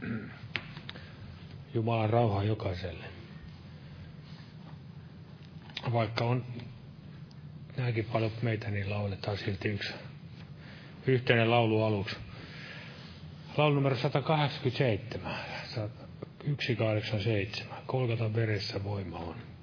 Jumalan rauha jokaiselle. Vaikka on näinkin paljon meitä, niin lauletaan silti yksi yhteinen laulu aluksi. Laulu numero 187, 187, Kolkatan veressä voima on.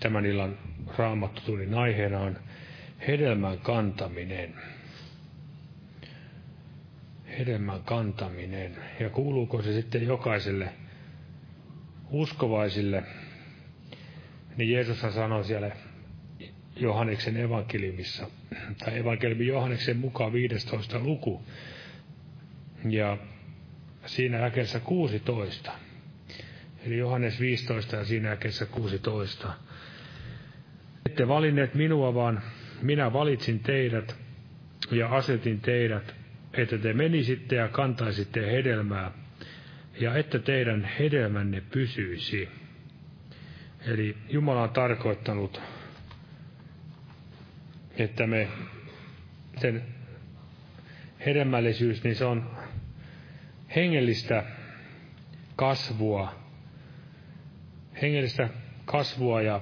Tämän illan raamattu tuli aiheena on hedelmän kantaminen. Hedelmän kantaminen. Ja kuuluuko se sitten jokaiselle uskovaisille? Niin Jeesus sanoi siellä Johanneksen evankeliumissa, tai evankeliumi Johanneksen mukaan 15 luku. Ja siinä jakeessa 16. Eli Johannes 15 ja siinä jakeessa 16. Ette valinneet minua, vaan minä valitsin teidät ja asetin teidät, että te menisitte ja kantaisitte hedelmää, ja että teidän hedelmänne pysyisi. Eli Jumala on tarkoittanut, että me sen hedelmällisyys, niin se on hengellistä kasvua, hengellistä kasvua ja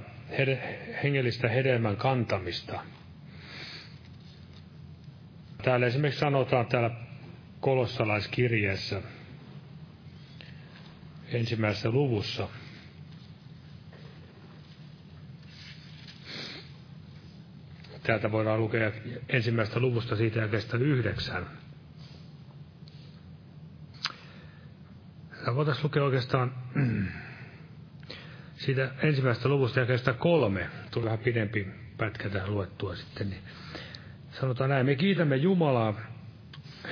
hengellistä hedelmän kantamista. Täällä esimerkiksi sanotaan täällä kolossalaiskirjeessä ensimmäisessä luvussa. Täältä voidaan lukea ensimmäistä luvusta siitä jakeesta yhdeksän. Voitaisiin lukea oikeastaan siitä ensimmäisestä luvusta jakeesta kolme. Tulee vähän pidempi pätkä tähän luettua sitten. Niin sanotaan näin, me kiitämme Jumalaa,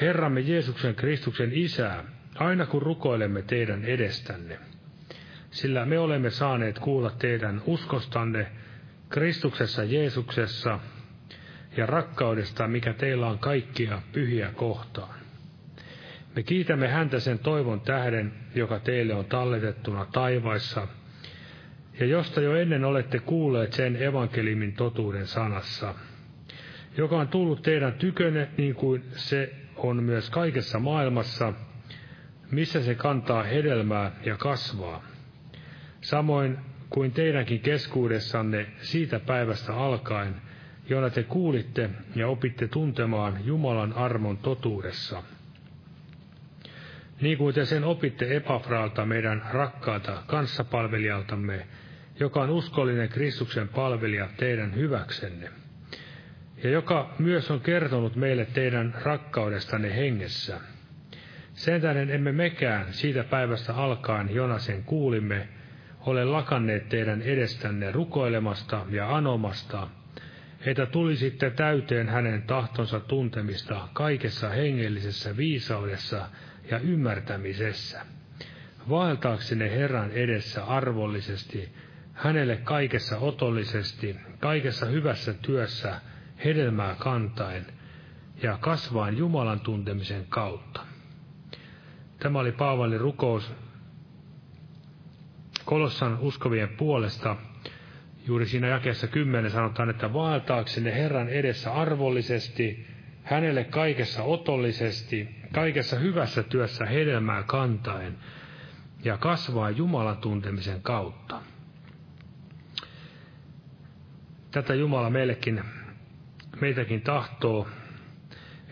Herramme Jeesuksen Kristuksen Isää, aina kun rukoilemme teidän edestänne. Sillä me olemme saaneet kuulla teidän uskostanne Kristuksessa Jeesuksessa ja rakkaudesta, mikä teillä on kaikkia pyhiä kohtaan. Me kiitämme häntä sen toivon tähden, joka teille on talletettuna taivaissa, ja josta jo ennen olette kuulleet sen evankelimin totuuden sanassa, joka on tullut teidän tykönne niin kuin se on myös kaikessa maailmassa, missä se kantaa hedelmää ja kasvaa. Samoin kuin teidänkin keskuudessanne siitä päivästä alkaen, jona te kuulitte ja opitte tuntemaan Jumalan armon totuudessa. Niin kuin te sen opitte Epafraalta meidän rakkaata kanssapalvelijaltamme, joka on uskollinen Kristuksen palvelija teidän hyväksenne, ja joka myös on kertonut meille teidän rakkaudestanne hengessä. Sen tähden emme mekään siitä päivästä alkaen, jona sen kuulimme, ole lakanneet teidän edestänne rukoilemasta ja anomasta, että tulisitte täyteen hänen tahtonsa tuntemista kaikessa hengellisessä viisaudessa ja ymmärtämisessä, vaeltaaksenne Herran edessä arvollisesti, hänelle kaikessa otollisesti, kaikessa hyvässä työssä, hedelmää kantaen ja kasvaen Jumalan tuntemisen kautta. Tämä oli Paavalin rukous Kolossan uskovien puolesta. Juuri siinä jakeessa kymmenen sanotaan, että vaeltaaksenne Herran edessä arvollisesti, hänelle kaikessa otollisesti, kaikessa hyvässä työssä hedelmää kantaen ja kasvaa Jumalan tuntemisen kautta. Tätä Jumala meillekin, meitäkin tahtoo,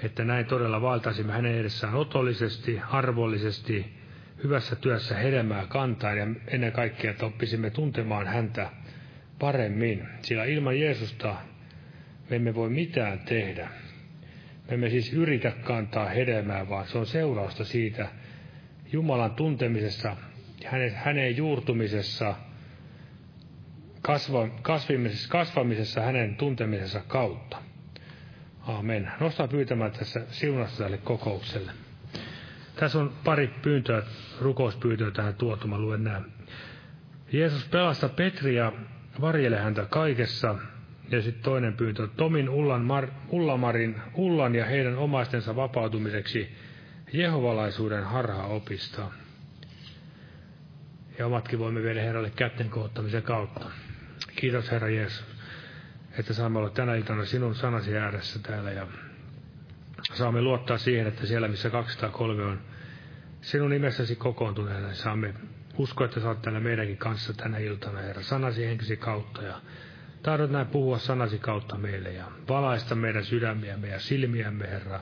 että näin todella valtaisimme hänen edessään otollisesti, arvollisesti, hyvässä työssä hedelmää kantaen ja ennen kaikkea, että oppisimme tuntemaan häntä paremmin, sillä ilman Jeesusta me emme voi mitään tehdä. Me emme siis yritä kantaa hedelmää, vaan se on seurausta siitä Jumalan tuntemisessa, hänen, hänen juurtumisessa, kasva, kasvamisessa, kasvamisessa hänen tuntemisensa kautta. Aamen. Nostaa pyytämään tässä siunasta tälle kokoukselle. Tässä on pari pyyntöä, rukouspyyntöä tähän tuotu, mä luen nämä. Jeesus pelasta Petriä, varjele häntä kaikessa, ja sitten toinen pyyntö, Tomin Ullan, Mar, Ullamarin, Ullan ja heidän omaistensa vapautumiseksi jehovalaisuuden harhaopista. Ja omatkin voimme viedä Herralle kätten kohottamisen kautta. Kiitos Herra Jeesus, että saamme olla tänä iltana sinun sanasi ääressä täällä ja saamme luottaa siihen, että siellä missä 203 on sinun nimessäsi kokoontuneena, niin saamme uskoa, että saat täällä meidänkin kanssa tänä iltana, Herra, sanasi henkisi kautta ja Tahdot näin puhua sanasi kautta meille ja valaista meidän sydämiämme ja silmiämme, Herra.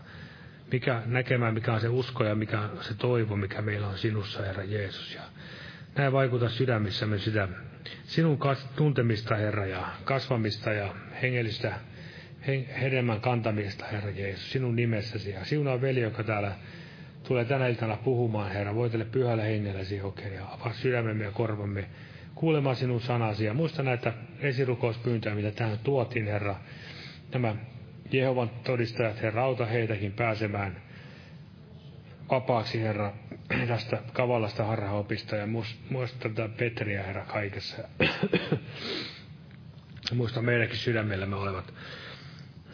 Mikä näkemään, mikä on se usko ja mikä on se toivo, mikä meillä on sinussa, Herra Jeesus. Ja näin vaikuta sydämissämme sitä sinun tuntemista, Herra, ja kasvamista ja hengellistä hedelmän kantamista, Herra Jeesus, sinun nimessäsi. Ja siunaa veli, joka täällä tulee tänä iltana puhumaan, Herra. Voitele pyhällä hengellesi, okei, ja avaa sydämemme ja korvamme kuulemaan sinun sanasi. Ja muista näitä esirukouspyyntöjä, mitä tähän tuotiin, Herra. Nämä Jehovan todistajat, Herra, auta heitäkin pääsemään vapaaksi, Herra, tästä kavallasta harhaopista ja muista tätä Petriä, Herra, kaikessa. muista meidänkin sydämellämme olevat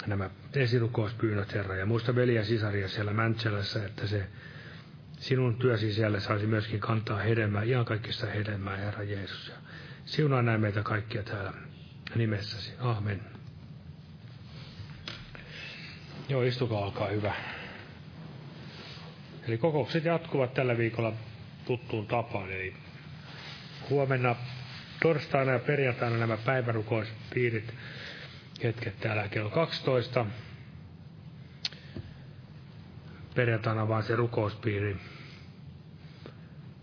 nämä esirukouspyynnöt, Herra, ja muista veli ja sisaria siellä Mäntsälässä, että se sinun työsi siellä saisi myöskin kantaa hedelmää, ihan kaikista hedelmää, Herra Jeesus. Ja siunaa näin meitä kaikkia täällä nimessäsi. Amen. Joo, istukaa, olkaa hyvä. Eli kokoukset jatkuvat tällä viikolla tuttuun tapaan. Eli huomenna torstaina ja perjantaina nämä päivärukouspiirit hetket täällä kello 12. Perjantaina vaan se rukouspiiri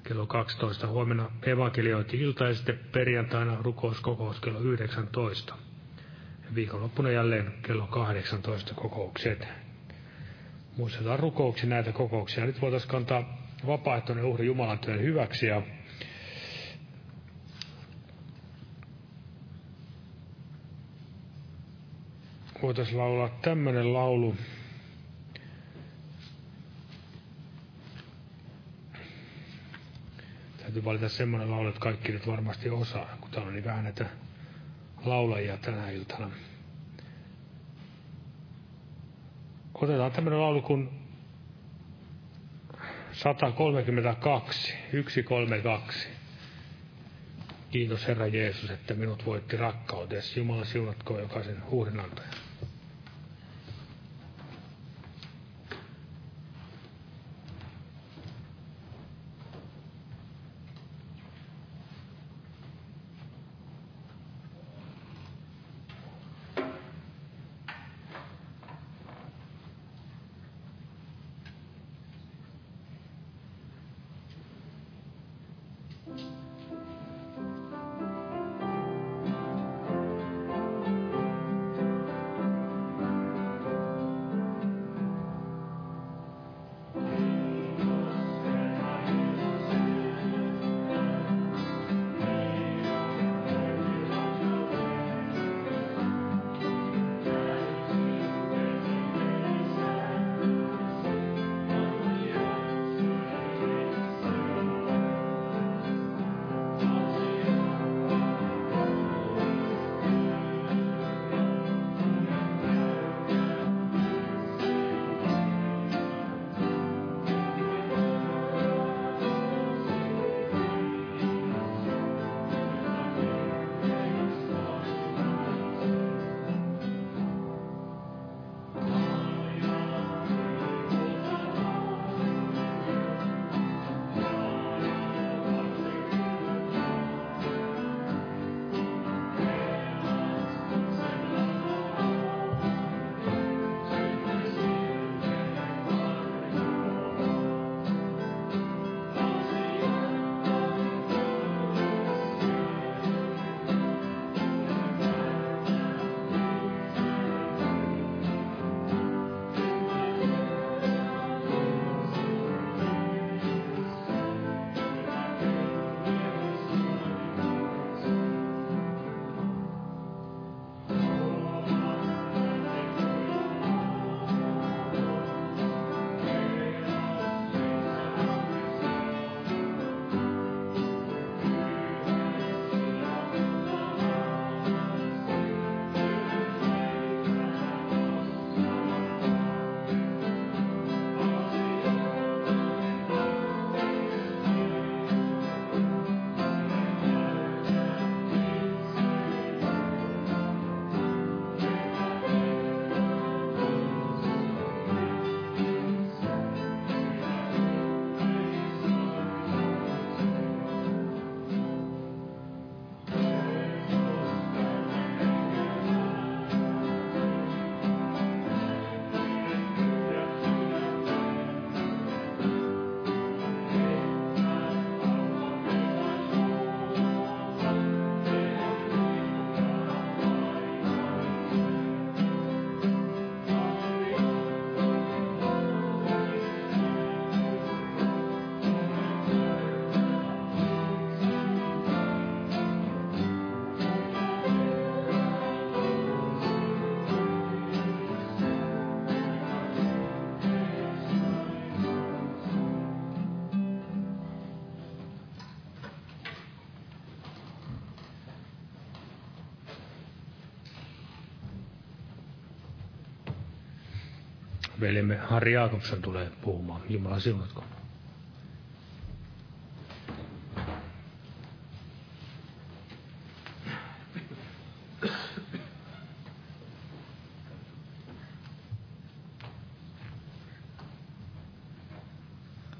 kello 12. Huomenna evankeliointi ilta ja sitten perjantaina rukouskokous kello 19. Viikonloppuna jälleen kello 18 kokoukset. Muistetaan rukouksi näitä kokouksia. Nyt voitaisiin kantaa vapaaehtoinen uhri Jumalan työn hyväksi ja voitaisiin laulaa tämmöinen laulu. Täytyy valita semmoinen laulu, että kaikki nyt varmasti osaa, kun täällä on niin vähän näitä laulajia tänä iltana. Otetaan tämmöinen laulu kuin 132, 132. Kiitos Herra Jeesus, että minut voitti rakkautesi. Jumala siunatkoon jokaisen uhrinantajan. Veljemme Harri Jaakobson tulee puhumaan. Jumala siunatko.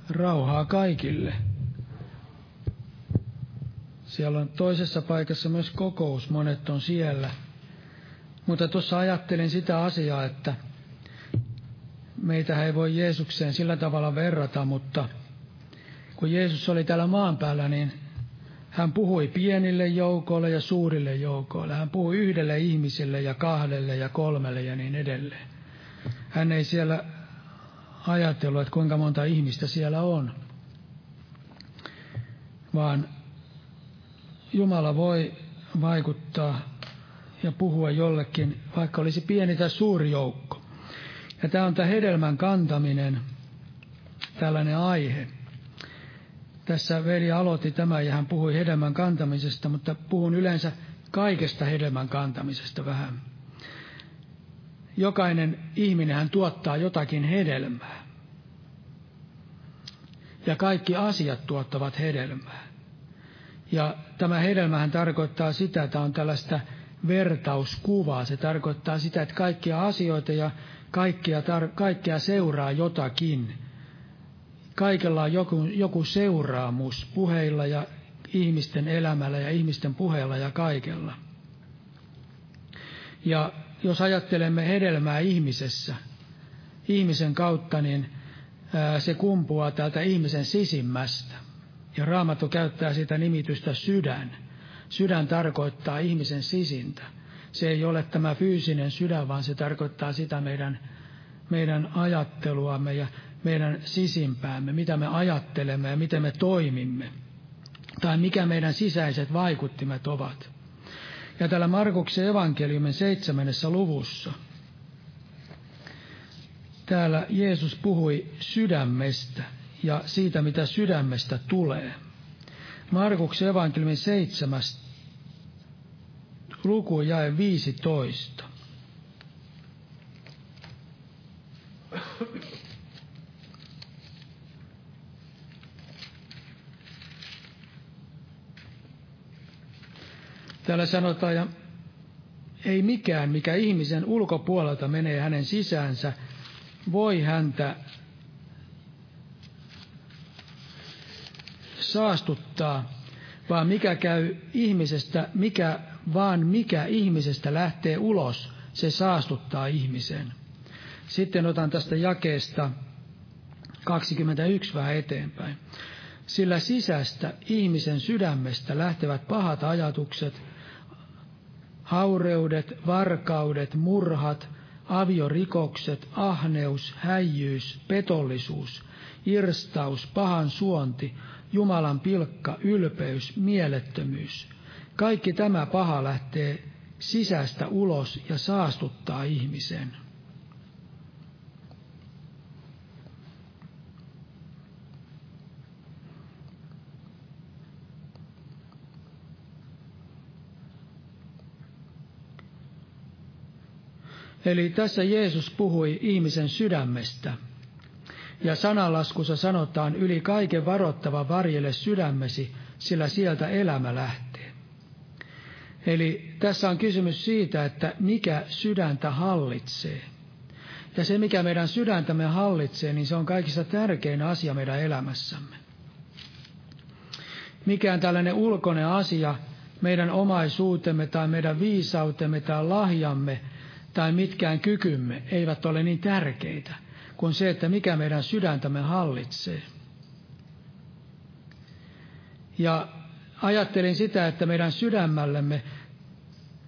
Rauhaa kaikille. Siellä on toisessa paikassa myös kokous, monet on siellä. Mutta tuossa ajattelin sitä asiaa, että meitä ei voi Jeesukseen sillä tavalla verrata, mutta kun Jeesus oli täällä maan päällä, niin hän puhui pienille joukoille ja suurille joukoille. Hän puhui yhdelle ihmiselle ja kahdelle ja kolmelle ja niin edelleen. Hän ei siellä ajatellut, että kuinka monta ihmistä siellä on, vaan Jumala voi vaikuttaa ja puhua jollekin, vaikka olisi pieni tai suuri joukko. Ja tämä on tämä hedelmän kantaminen, tällainen aihe. Tässä veli aloitti tämä ja hän puhui hedelmän kantamisesta, mutta puhun yleensä kaikesta hedelmän kantamisesta vähän. Jokainen ihminen hän tuottaa jotakin hedelmää. Ja kaikki asiat tuottavat hedelmää. Ja tämä hedelmähän tarkoittaa sitä, että on tällaista vertauskuvaa. Se tarkoittaa sitä, että kaikkia asioita ja kaikkia, tar- kaikkia seuraa jotakin. Kaikella on joku, joku seuraamus puheilla ja ihmisten elämällä ja ihmisten puheilla ja kaikella. Ja jos ajattelemme hedelmää ihmisessä, ihmisen kautta, niin se kumpuaa täältä ihmisen sisimmästä. Ja Raamattu käyttää sitä nimitystä sydän. Sydän tarkoittaa ihmisen sisintä. Se ei ole tämä fyysinen sydän, vaan se tarkoittaa sitä meidän, meidän ajatteluamme ja meidän sisimpäämme, mitä me ajattelemme ja miten me toimimme. Tai mikä meidän sisäiset vaikuttimet ovat. Ja täällä Markuksen evankeliumin seitsemännessä luvussa, täällä Jeesus puhui sydämestä ja siitä, mitä sydämestä tulee. Markuksen evankeliumin seitsemäs luku jae 15. Täällä sanotaan, ja ei mikään, mikä ihmisen ulkopuolelta menee hänen sisäänsä, voi häntä saastuttaa, vaan mikä käy ihmisestä, mikä, vaan mikä ihmisestä lähtee ulos, se saastuttaa ihmisen. Sitten otan tästä jakeesta 21 vähän eteenpäin. Sillä sisästä ihmisen sydämestä lähtevät pahat ajatukset, haureudet, varkaudet, murhat, aviorikokset, ahneus, häijyys, petollisuus, irstaus, pahan suonti, Jumalan pilkka, ylpeys, mielettömyys. Kaikki tämä paha lähtee sisästä ulos ja saastuttaa ihmisen. Eli tässä Jeesus puhui ihmisen sydämestä. Ja sananlaskussa sanotaan, yli kaiken varoittava varjele sydämesi, sillä sieltä elämä lähtee. Eli tässä on kysymys siitä, että mikä sydäntä hallitsee. Ja se, mikä meidän sydäntämme hallitsee, niin se on kaikista tärkein asia meidän elämässämme. Mikään tällainen ulkoinen asia, meidän omaisuutemme tai meidän viisautemme tai lahjamme tai mitkään kykymme eivät ole niin tärkeitä kuin se, että mikä meidän sydäntämme hallitsee. Ja ajattelin sitä, että meidän sydämällämme,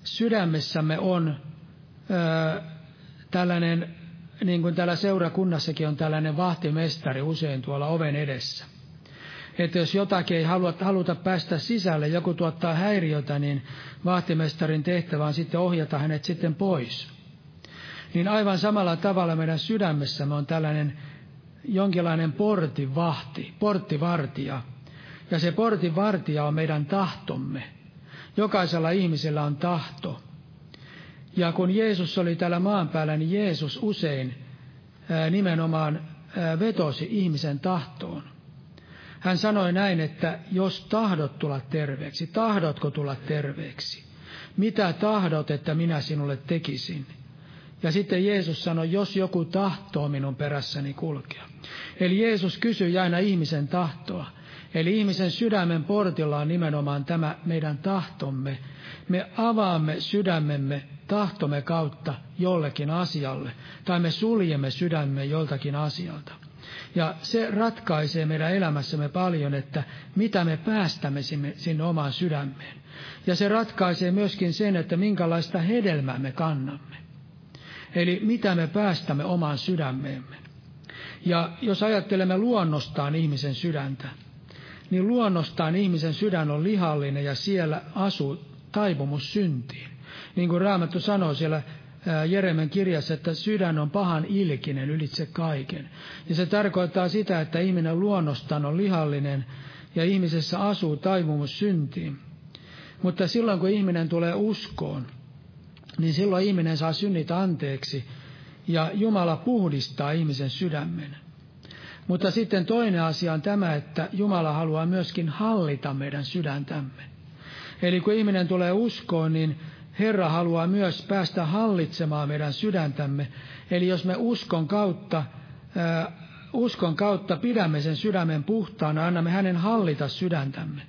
sydämessämme on ö, tällainen, niin kuin täällä seurakunnassakin on tällainen vahtimestari usein tuolla oven edessä. Että jos jotakin ei haluta, haluta päästä sisälle, joku tuottaa häiriötä, niin vahtimestarin tehtävä on sitten ohjata hänet sitten pois niin aivan samalla tavalla meidän sydämessämme on tällainen jonkinlainen portivahti, porttivartija. Ja se portinvartija on meidän tahtomme. Jokaisella ihmisellä on tahto. Ja kun Jeesus oli täällä maan päällä, niin Jeesus usein nimenomaan vetosi ihmisen tahtoon. Hän sanoi näin, että jos tahdot tulla terveeksi, tahdotko tulla terveeksi? Mitä tahdot, että minä sinulle tekisin? Ja sitten Jeesus sanoi, jos joku tahtoo minun perässäni kulkea. Eli Jeesus kysyi aina ihmisen tahtoa. Eli ihmisen sydämen portilla on nimenomaan tämä meidän tahtomme. Me avaamme sydämemme tahtomme kautta jollekin asialle, tai me suljemme sydämme joltakin asialta. Ja se ratkaisee meidän elämässämme paljon, että mitä me päästämme sinne, sinne omaan sydämeen. Ja se ratkaisee myöskin sen, että minkälaista hedelmää me kannamme. Eli mitä me päästämme omaan sydämeemme. Ja jos ajattelemme luonnostaan ihmisen sydäntä, niin luonnostaan ihmisen sydän on lihallinen ja siellä asuu taipumus syntiin. Niin kuin Raamattu sanoo siellä Jeremen kirjassa, että sydän on pahan ilkinen ylitse kaiken. Ja se tarkoittaa sitä, että ihminen luonnostaan on lihallinen ja ihmisessä asuu taipumus syntiin. Mutta silloin kun ihminen tulee uskoon, niin silloin ihminen saa synnit anteeksi ja Jumala puhdistaa ihmisen sydämen. Mutta sitten toinen asia on tämä, että Jumala haluaa myöskin hallita meidän sydäntämme. Eli kun ihminen tulee uskoon, niin Herra haluaa myös päästä hallitsemaan meidän sydäntämme. Eli jos me uskon kautta, ää, uskon kautta pidämme sen sydämen puhtaana, annamme hänen hallita sydäntämme,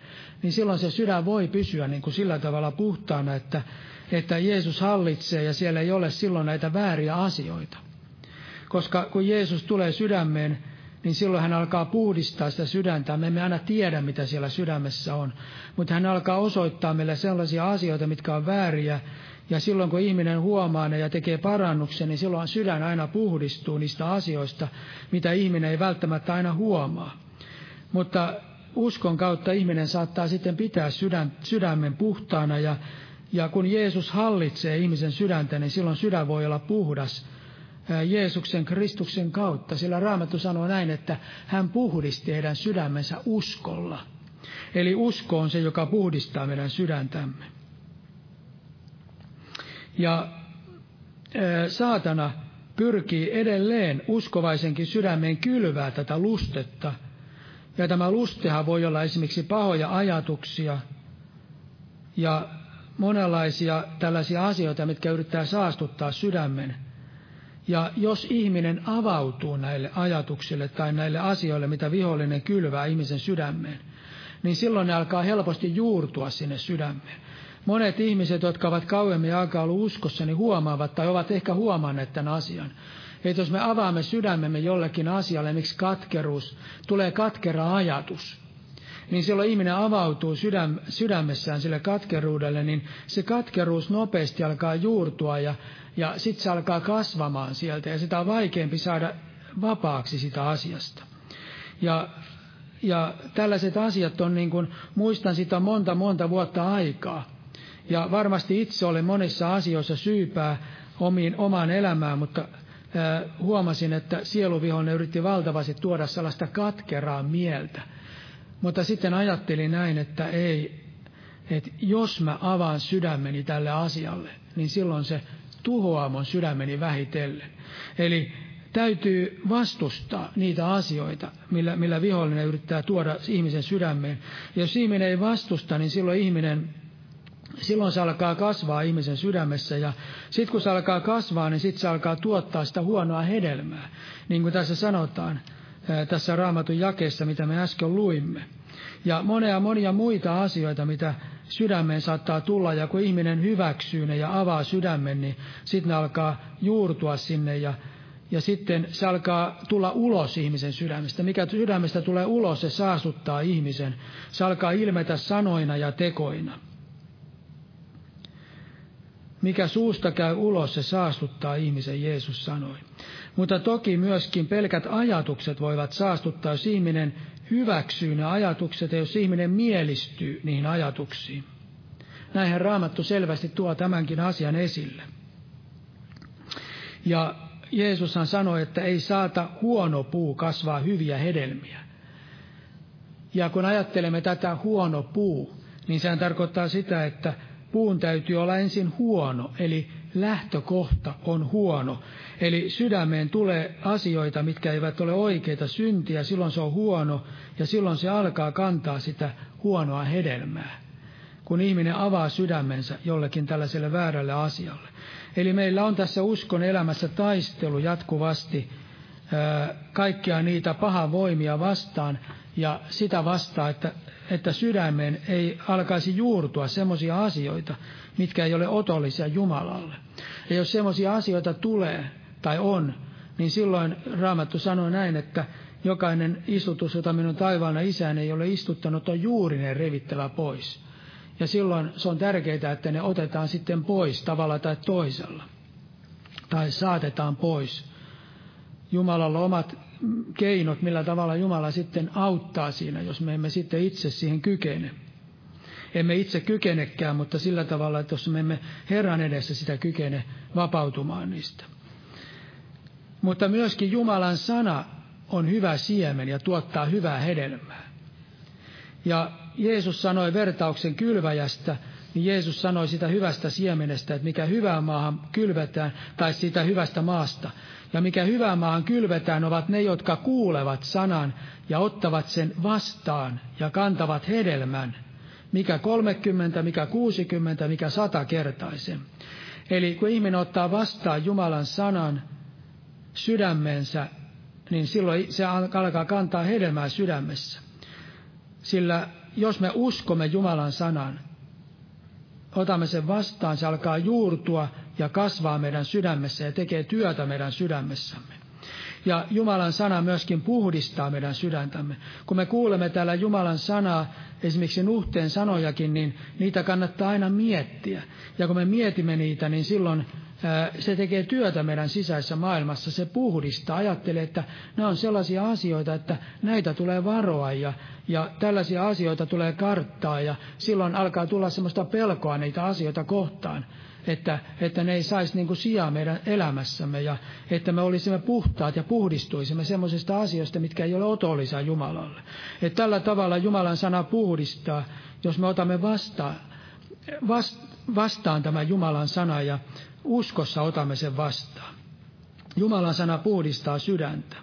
niin silloin se sydän voi pysyä niin kuin sillä tavalla puhtaana, että, että Jeesus hallitsee ja siellä ei ole silloin näitä vääriä asioita. Koska kun Jeesus tulee sydämeen, niin silloin hän alkaa puhdistaa sitä sydäntä. Me emme aina tiedä, mitä siellä sydämessä on, mutta hän alkaa osoittaa meille sellaisia asioita, mitkä on vääriä. Ja silloin kun ihminen huomaa ne ja tekee parannuksen, niin silloin sydän aina puhdistuu niistä asioista, mitä ihminen ei välttämättä aina huomaa. Mutta uskon kautta ihminen saattaa sitten pitää sydän, sydämen puhtaana ja, ja kun Jeesus hallitsee ihmisen sydäntä, niin silloin sydän voi olla puhdas Jeesuksen Kristuksen kautta, sillä Raamattu sanoo näin, että hän puhdisti heidän sydämensä uskolla. Eli usko on se, joka puhdistaa meidän sydäntämme. Ja saatana pyrkii edelleen uskovaisenkin sydämeen kylvää tätä lustetta. Ja tämä lustehan voi olla esimerkiksi pahoja ajatuksia ja monenlaisia tällaisia asioita, mitkä yrittää saastuttaa sydämen. Ja jos ihminen avautuu näille ajatuksille tai näille asioille, mitä vihollinen kylvää ihmisen sydämeen, niin silloin ne alkaa helposti juurtua sinne sydämeen. Monet ihmiset, jotka ovat kauemmin aikaa ollut uskossa, niin huomaavat tai ovat ehkä huomanneet tämän asian. Että jos me avaamme sydämemme jollekin asialle, miksi katkeruus, tulee katkera ajatus, niin silloin ihminen avautuu sydäm, sydämessään sille katkeruudelle, niin se katkeruus nopeasti alkaa juurtua ja ja sitten se alkaa kasvamaan sieltä ja sitä on vaikeampi saada vapaaksi sitä asiasta. Ja, ja tällaiset asiat on niin kuin, muistan sitä monta monta vuotta aikaa. Ja varmasti itse olen monissa asioissa syypää omiin, omaan elämään, mutta huomasin, että sieluvihollinen yritti valtavasti tuoda sellaista katkeraa mieltä. Mutta sitten ajattelin näin, että ei, että jos mä avaan sydämeni tälle asialle, niin silloin se tuhoaa mun sydämeni vähitellen. Eli täytyy vastustaa niitä asioita, millä, millä vihollinen yrittää tuoda ihmisen sydämeen. Jos ihminen ei vastusta, niin silloin ihminen silloin se alkaa kasvaa ihmisen sydämessä ja sitten kun se alkaa kasvaa, niin sitten se alkaa tuottaa sitä huonoa hedelmää. Niin kuin tässä sanotaan, tässä raamatun jakeessa, mitä me äsken luimme. Ja monia monia muita asioita, mitä sydämeen saattaa tulla, ja kun ihminen hyväksyy ne ja avaa sydämen, niin sitten ne alkaa juurtua sinne, ja, ja sitten se alkaa tulla ulos ihmisen sydämestä. Mikä sydämestä tulee ulos, se saastuttaa ihmisen. Se alkaa ilmetä sanoina ja tekoina. Mikä suusta käy ulos, se saastuttaa ihmisen, Jeesus sanoi. Mutta toki myöskin pelkät ajatukset voivat saastuttaa, jos ihminen hyväksyy ne ajatukset ja jos ihminen mielistyy niihin ajatuksiin. Näinhän Raamattu selvästi tuo tämänkin asian esille. Ja Jeesushan sanoi, että ei saata huono puu kasvaa hyviä hedelmiä. Ja kun ajattelemme tätä huono puu, niin sehän tarkoittaa sitä, että puun täytyy olla ensin huono, eli lähtökohta on huono. Eli sydämeen tulee asioita, mitkä eivät ole oikeita syntiä, silloin se on huono, ja silloin se alkaa kantaa sitä huonoa hedelmää, kun ihminen avaa sydämensä jollekin tällaiselle väärälle asialle. Eli meillä on tässä uskon elämässä taistelu jatkuvasti kaikkia niitä pahan voimia vastaan ja sitä vastaan, että, että sydämeen ei alkaisi juurtua semmoisia asioita, mitkä ei ole otollisia Jumalalle. Ja jos semmoisia asioita tulee tai on, niin silloin Raamattu sanoo näin, että jokainen istutus, jota minun taivaana isään ei ole istuttanut, on juurinen revittävä pois. Ja silloin se on tärkeää, että ne otetaan sitten pois tavalla tai toisella. Tai saatetaan pois. Jumalalla omat keinot, millä tavalla Jumala sitten auttaa siinä, jos me emme sitten itse siihen kykene. Emme itse kykenekään, mutta sillä tavalla, että jos me emme Herran edessä sitä kykene vapautumaan niistä. Mutta myöskin Jumalan sana on hyvä siemen ja tuottaa hyvää hedelmää. Ja Jeesus sanoi vertauksen kylväjästä, niin Jeesus sanoi sitä hyvästä siemenestä, että mikä hyvään maahan kylvetään, tai siitä hyvästä maasta. Ja mikä hyvään maahan kylvetään, ovat ne, jotka kuulevat sanan ja ottavat sen vastaan ja kantavat hedelmän. Mikä 30, mikä 60, mikä sata kertaisen. Eli kun ihminen ottaa vastaan Jumalan sanan sydämensä, niin silloin se alkaa kantaa hedelmää sydämessä. Sillä jos me uskomme Jumalan sanan, otamme sen vastaan, se alkaa juurtua ja kasvaa meidän sydämessä ja tekee työtä meidän sydämessämme. Ja Jumalan sana myöskin puhdistaa meidän sydäntämme. Kun me kuulemme täällä Jumalan sanaa, esimerkiksi nuhteen sanojakin, niin niitä kannattaa aina miettiä. Ja kun me mietimme niitä, niin silloin se tekee työtä meidän sisäisessä maailmassa, se puhdistaa, ajattelee, että nämä on sellaisia asioita, että näitä tulee varoa ja, ja tällaisia asioita tulee karttaa ja silloin alkaa tulla semmoista pelkoa niitä asioita kohtaan, että, että ne ei saisi niin sijaa meidän elämässämme ja että me olisimme puhtaat ja puhdistuisimme semmoisista asioista, mitkä ei ole otollisia Jumalalle. Että tällä tavalla Jumalan sana puhdistaa, jos me otamme vastaan, vastaan tämän Jumalan sana ja uskossa otamme sen vastaan. Jumalan sana puhdistaa sydäntä.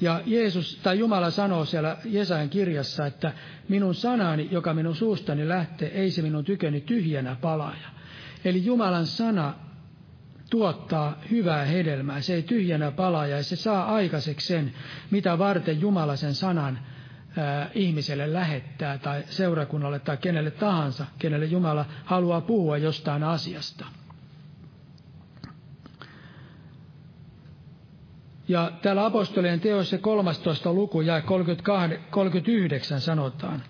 Ja Jeesus tai Jumala sanoo siellä Jesajan kirjassa, että minun sanani, joka minun suustani lähtee, ei se minun tyköni tyhjänä palaja. Eli Jumalan sana tuottaa hyvää hedelmää, se ei tyhjänä palaa ja se saa aikaiseksi sen, mitä varten Jumala sen sanan ihmiselle lähettää tai seurakunnalle tai kenelle tahansa, kenelle Jumala haluaa puhua jostain asiasta. Ja täällä apostolien teoissa 13. luku ja 39 sanotaan.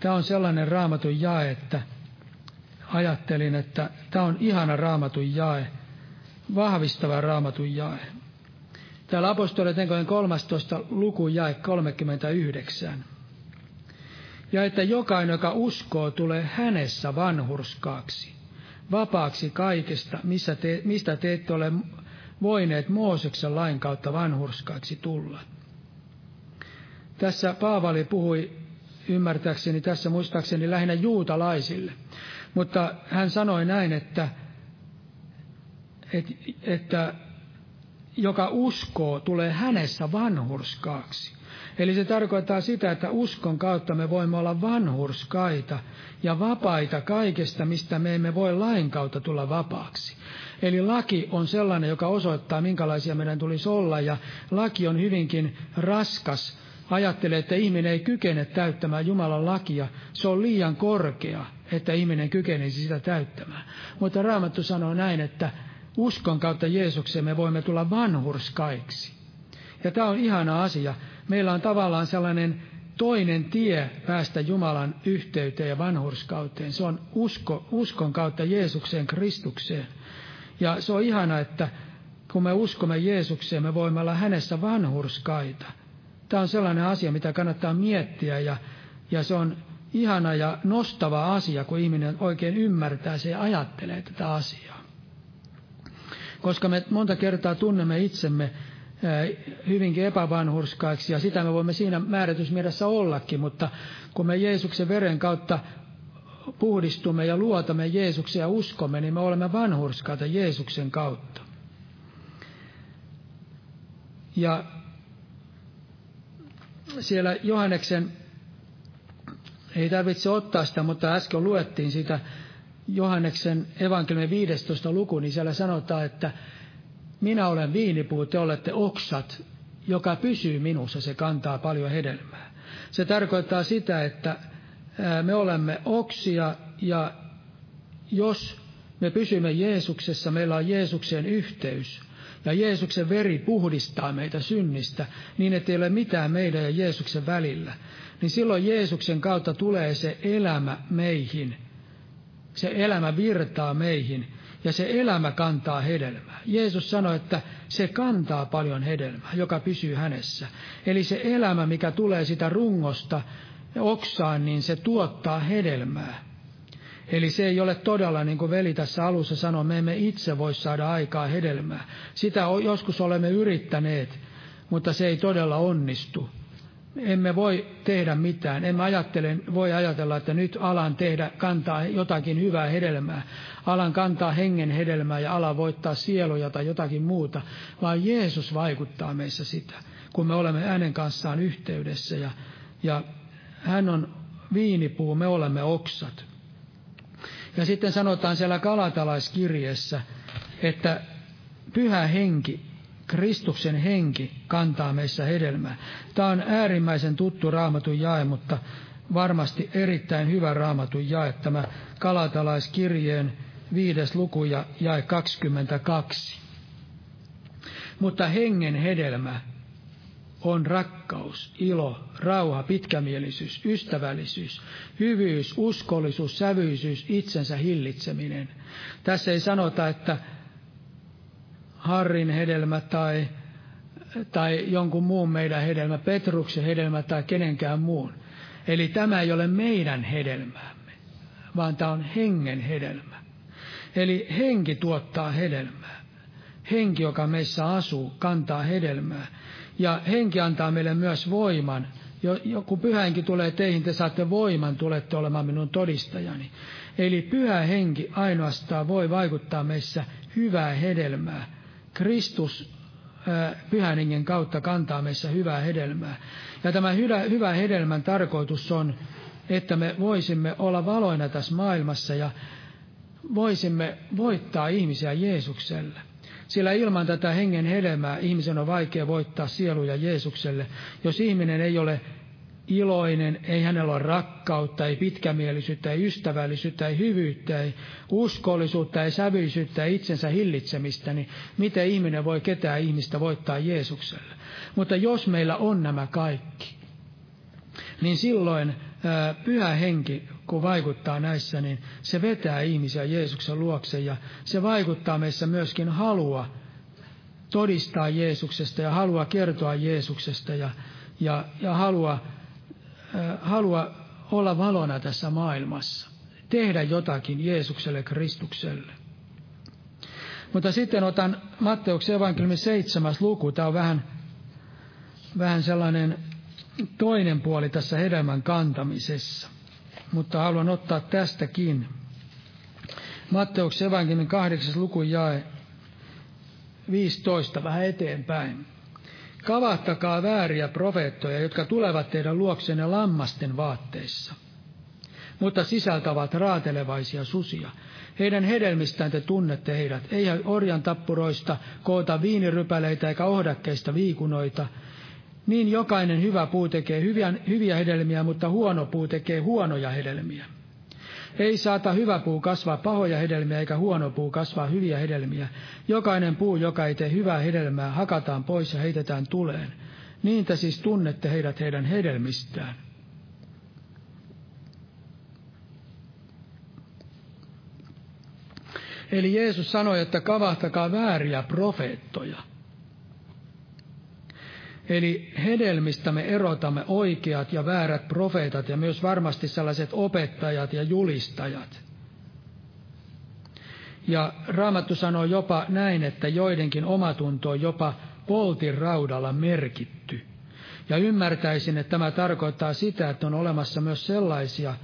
Tämä on sellainen raamatun jae, että ajattelin, että tämä on ihana raamatun jae, vahvistava raamatun jae. Täällä apostolien 13. luku jae 39. Ja että jokainen, joka uskoo, tulee hänessä vanhurskaaksi, vapaaksi kaikesta, missä te, mistä te ette ole voineet Mooseksen lain kautta vanhurskaaksi tulla. Tässä Paavali puhui ymmärtääkseni tässä muistaakseni lähinnä juutalaisille, mutta hän sanoi näin, että, että, että joka uskoo, tulee hänessä vanhurskaaksi. Eli se tarkoittaa sitä, että uskon kautta me voimme olla vanhurskaita ja vapaita kaikesta, mistä me emme voi lain kautta tulla vapaaksi. Eli laki on sellainen, joka osoittaa, minkälaisia meidän tulisi olla, ja laki on hyvinkin raskas. Ajattelee, että ihminen ei kykene täyttämään Jumalan lakia. Se on liian korkea, että ihminen kykenisi sitä täyttämään. Mutta Raamattu sanoo näin, että uskon kautta Jeesukseen me voimme tulla vanhurskaiksi. Ja tämä on ihana asia. Meillä on tavallaan sellainen toinen tie päästä Jumalan yhteyteen ja vanhurskauteen. Se on usko, uskon kautta Jeesukseen, Kristukseen. Ja se on ihana, että kun me uskomme Jeesukseen, me voimme olla hänessä vanhurskaita. Tämä on sellainen asia, mitä kannattaa miettiä ja, ja se on ihana ja nostava asia, kun ihminen oikein ymmärtää se ja ajattelee tätä asiaa. Koska me monta kertaa tunnemme itsemme hyvinkin epävanhurskaiksi, ja sitä me voimme siinä määrätysmielessä ollakin, mutta kun me Jeesuksen veren kautta puhdistumme ja luotamme Jeesuksen ja uskomme, niin me olemme vanhurskaita Jeesuksen kautta. Ja siellä Johanneksen, ei tarvitse ottaa sitä, mutta äsken luettiin sitä Johanneksen evankeliumin 15. luku, niin siellä sanotaan, että minä olen viinipuu, te olette oksat, joka pysyy minussa, se kantaa paljon hedelmää. Se tarkoittaa sitä, että me olemme oksia ja jos me pysymme Jeesuksessa, meillä on Jeesuksen yhteys, ja Jeesuksen veri puhdistaa meitä synnistä, niin että ei ole mitään meidän ja Jeesuksen välillä, niin silloin Jeesuksen kautta tulee se elämä meihin. Se elämä virtaa meihin, ja se elämä kantaa hedelmää. Jeesus sanoi, että se kantaa paljon hedelmää, joka pysyy hänessä. Eli se elämä, mikä tulee sitä rungosta oksaan, niin se tuottaa hedelmää. Eli se ei ole todella, niin kuin veli tässä alussa sanoi, me emme itse voi saada aikaa hedelmää. Sitä joskus olemme yrittäneet, mutta se ei todella onnistu. Emme voi tehdä mitään. Emme ajattele, voi ajatella, että nyt alan tehdä, kantaa jotakin hyvää hedelmää. Alan kantaa hengen hedelmää ja ala voittaa sieluja tai jotakin muuta, vaan Jeesus vaikuttaa meissä sitä, kun me olemme hänen kanssaan yhteydessä. Ja, ja hän on viinipuu, me olemme oksat. Ja sitten sanotaan siellä kalatalaiskirjeessä, että pyhä henki, Kristuksen henki kantaa meissä hedelmää. Tämä on äärimmäisen tuttu raamatun jae, mutta varmasti erittäin hyvä raamatun jae, tämä kalatalaiskirjeen viides luku ja jae 22. Mutta hengen hedelmä on rakkaus, ilo, rauha, pitkämielisyys, ystävällisyys, hyvyys, uskollisuus, sävyisyys, itsensä hillitseminen. Tässä ei sanota, että Harrin hedelmä tai, tai jonkun muun meidän hedelmä, Petruksen hedelmä tai kenenkään muun. Eli tämä ei ole meidän hedelmäämme, vaan tämä on hengen hedelmä. Eli henki tuottaa hedelmää. Henki, joka meissä asuu, kantaa hedelmää. Ja henki antaa meille myös voiman. Joku henki tulee teihin, te saatte voiman, tulette olemaan minun todistajani. Eli pyhä henki ainoastaan voi vaikuttaa meissä hyvää hedelmää. Kristus pyhän hengen kautta kantaa meissä hyvää hedelmää. Ja tämä hyvä hedelmän tarkoitus on, että me voisimme olla valoina tässä maailmassa ja voisimme voittaa ihmisiä Jeesukselle. Sillä ilman tätä hengen hedelmää ihmisen on vaikea voittaa sieluja Jeesukselle. Jos ihminen ei ole iloinen, ei hänellä ole rakkautta, ei pitkämielisyyttä, ei ystävällisyyttä, ei hyvyyttä, ei uskollisuutta, ei sävyisyyttä, ei itsensä hillitsemistä, niin miten ihminen voi ketään ihmistä voittaa Jeesukselle? Mutta jos meillä on nämä kaikki, niin silloin pyhä henki, kun vaikuttaa näissä, niin se vetää ihmisiä Jeesuksen luokse ja se vaikuttaa meissä myöskin halua todistaa Jeesuksesta ja halua kertoa Jeesuksesta ja, ja, ja halua, äh, halua olla valona tässä maailmassa, tehdä jotakin Jeesukselle Kristukselle. Mutta sitten otan Matteuksen evankeliumin seitsemäs luku. Tämä on vähän, vähän sellainen toinen puoli tässä hedelmän kantamisessa, mutta haluan ottaa tästäkin. Matteus evankeliumin kahdeksas luku jae 15 vähän eteenpäin. Kavahtakaa vääriä profeettoja, jotka tulevat teidän luoksenne lammasten vaatteissa, mutta sisältävät raatelevaisia susia. Heidän hedelmistään te tunnette heidät. Ei orjan tappuroista koota viinirypäleitä eikä ohdakkeista viikunoita, niin jokainen hyvä puu tekee hyviä, hyviä hedelmiä, mutta huono puu tekee huonoja hedelmiä. Ei saata hyvä puu kasvaa pahoja hedelmiä, eikä huono puu kasvaa hyviä hedelmiä. Jokainen puu, joka ei tee hyvää hedelmää, hakataan pois ja heitetään tuleen. Niin te siis tunnette heidät heidän hedelmistään. Eli Jeesus sanoi, että kavahtakaa vääriä profeettoja – Eli hedelmistä me erotamme oikeat ja väärät profeetat ja myös varmasti sellaiset opettajat ja julistajat. Ja Raamattu sanoo jopa näin, että joidenkin omatunto on jopa poltin raudalla merkitty. Ja ymmärtäisin, että tämä tarkoittaa sitä, että on olemassa myös sellaisia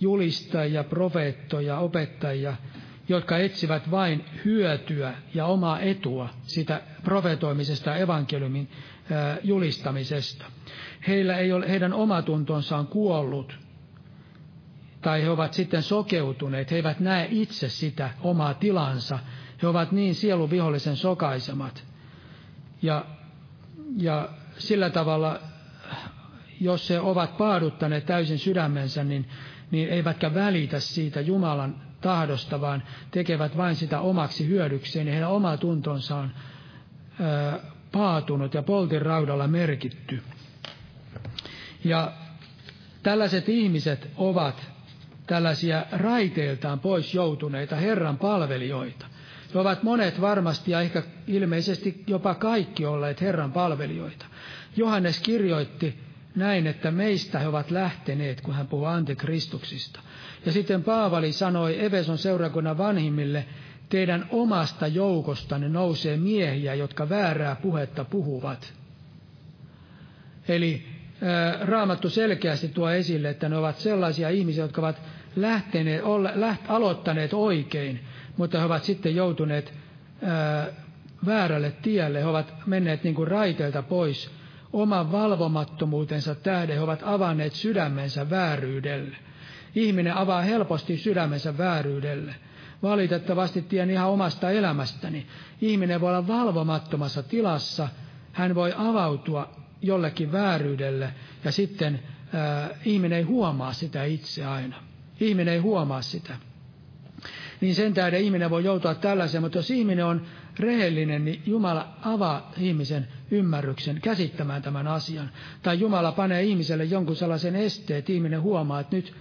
julistajia, profeettoja, opettajia, jotka etsivät vain hyötyä ja omaa etua sitä profetoimisesta evankeliumin julistamisesta. Heillä ei ole, heidän omatuntonsa on kuollut, tai he ovat sitten sokeutuneet, he eivät näe itse sitä omaa tilansa, He ovat niin sieluvihollisen sokaisemat. Ja, ja sillä tavalla, jos he ovat paaduttaneet täysin sydämensä, niin, niin eivätkä välitä siitä Jumalan tahdosta, vaan tekevät vain sitä omaksi hyödykseen, ja heidän oma tuntonsa on ää, paatunut ja poltin raudalla merkitty. Ja tällaiset ihmiset ovat tällaisia raiteiltaan pois joutuneita Herran palvelijoita. He ovat monet varmasti ja ehkä ilmeisesti jopa kaikki olleet Herran palvelijoita. Johannes kirjoitti näin, että meistä he ovat lähteneet, kun hän puhuu antikristuksista. Ja sitten Paavali sanoi Eveson seurakunnan vanhimmille, teidän omasta joukostanne nousee miehiä, jotka väärää puhetta puhuvat. Eli Raamattu selkeästi tuo esille, että ne ovat sellaisia ihmisiä, jotka ovat lähteneet, läht, aloittaneet oikein, mutta he ovat sitten joutuneet ää, väärälle tielle. He ovat menneet niin kuin raiteilta pois oman valvomattomuutensa tähden. He ovat avanneet sydämensä vääryydelle. Ihminen avaa helposti sydämensä vääryydelle. Valitettavasti tien ihan omasta elämästäni. Ihminen voi olla valvomattomassa tilassa. Hän voi avautua jollekin vääryydelle ja sitten ää, ihminen ei huomaa sitä itse aina. Ihminen ei huomaa sitä. Niin sen tähden ihminen voi joutua tällaiseen, mutta jos ihminen on rehellinen, niin Jumala avaa ihmisen ymmärryksen käsittämään tämän asian. Tai Jumala panee ihmiselle jonkun sellaisen esteen, että ihminen huomaa, että nyt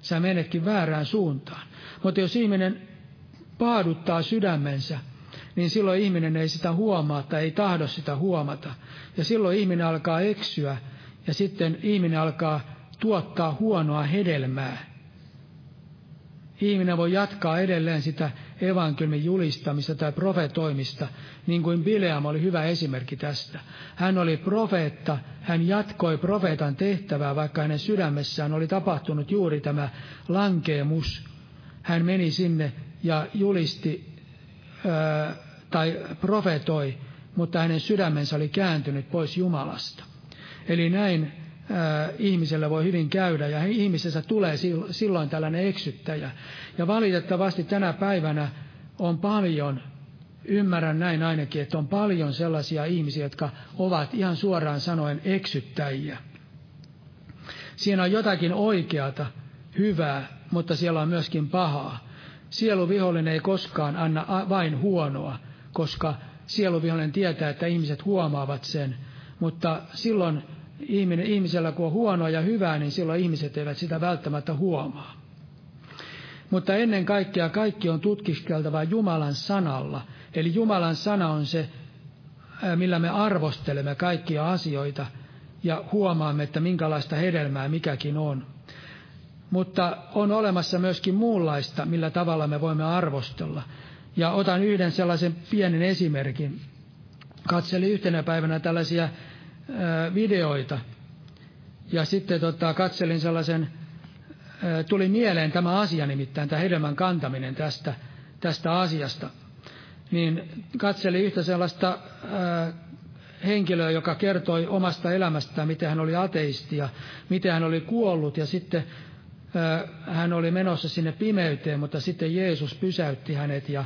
sä menetkin väärään suuntaan. Mutta jos ihminen paaduttaa sydämensä, niin silloin ihminen ei sitä huomaa tai ei tahdo sitä huomata. Ja silloin ihminen alkaa eksyä ja sitten ihminen alkaa tuottaa huonoa hedelmää. Ihminen voi jatkaa edelleen sitä evankeliumin julistamista tai profetoimista, niin kuin Bileam oli hyvä esimerkki tästä. Hän oli profeetta, hän jatkoi profeetan tehtävää, vaikka hänen sydämessään oli tapahtunut juuri tämä lankeemus. Hän meni sinne ja julisti ää, tai profetoi, mutta hänen sydämensä oli kääntynyt pois Jumalasta. Eli näin ihmisellä voi hyvin käydä ja ihmisessä tulee silloin tällainen eksyttäjä. Ja valitettavasti tänä päivänä on paljon, ymmärrän näin ainakin, että on paljon sellaisia ihmisiä, jotka ovat ihan suoraan sanoen eksyttäjiä. Siinä on jotakin oikeata, hyvää, mutta siellä on myöskin pahaa. Sieluvihollinen ei koskaan anna vain huonoa, koska sieluvihollinen tietää, että ihmiset huomaavat sen, mutta silloin ihminen, ihmisellä kun on huonoa ja hyvää, niin silloin ihmiset eivät sitä välttämättä huomaa. Mutta ennen kaikkea kaikki on tutkiskeltava Jumalan sanalla. Eli Jumalan sana on se, millä me arvostelemme kaikkia asioita ja huomaamme, että minkälaista hedelmää mikäkin on. Mutta on olemassa myöskin muunlaista, millä tavalla me voimme arvostella. Ja otan yhden sellaisen pienen esimerkin. Katselin yhtenä päivänä tällaisia videoita. Ja sitten tota, katselin sellaisen, tuli mieleen tämä asia nimittäin, tämä hedelmän kantaminen tästä, tästä asiasta. Niin katselin yhtä sellaista henkilöä, joka kertoi omasta elämästään, miten hän oli ateisti ja miten hän oli kuollut. Ja sitten hän oli menossa sinne pimeyteen, mutta sitten Jeesus pysäytti hänet ja,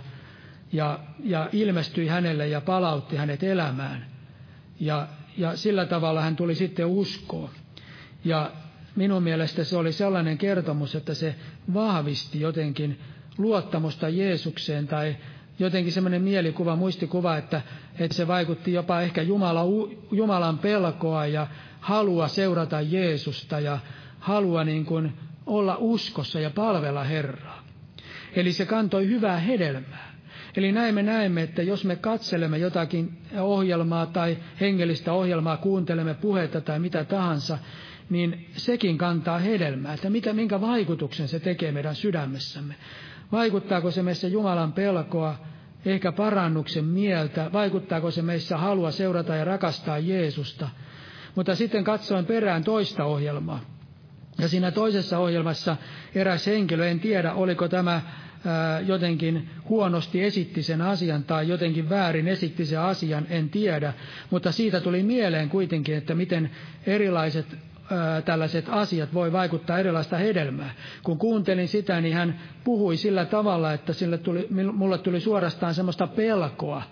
ja, ja ilmestyi hänelle ja palautti hänet elämään. Ja ja sillä tavalla hän tuli sitten uskoon. Ja minun mielestä se oli sellainen kertomus, että se vahvisti jotenkin luottamusta Jeesukseen tai jotenkin semmoinen mielikuva, muistikuva, että, että se vaikutti jopa ehkä Jumala, Jumalan pelkoa ja halua seurata Jeesusta ja halua niin kuin olla uskossa ja palvella Herraa. Eli se kantoi hyvää hedelmää. Eli näin me näemme, että jos me katselemme jotakin ohjelmaa tai hengellistä ohjelmaa, kuuntelemme puhetta tai mitä tahansa, niin sekin kantaa hedelmää, että mitä, minkä vaikutuksen se tekee meidän sydämessämme. Vaikuttaako se meissä Jumalan pelkoa, ehkä parannuksen mieltä, vaikuttaako se meissä halua seurata ja rakastaa Jeesusta. Mutta sitten katsoin perään toista ohjelmaa. Ja siinä toisessa ohjelmassa eräs henkilö, en tiedä oliko tämä jotenkin huonosti esitti sen asian tai jotenkin väärin esitti sen asian, en tiedä. Mutta siitä tuli mieleen kuitenkin, että miten erilaiset tällaiset asiat voi vaikuttaa erilaista hedelmää. Kun kuuntelin sitä, niin hän puhui sillä tavalla, että sille tuli, mulle tuli suorastaan semmoista pelkoa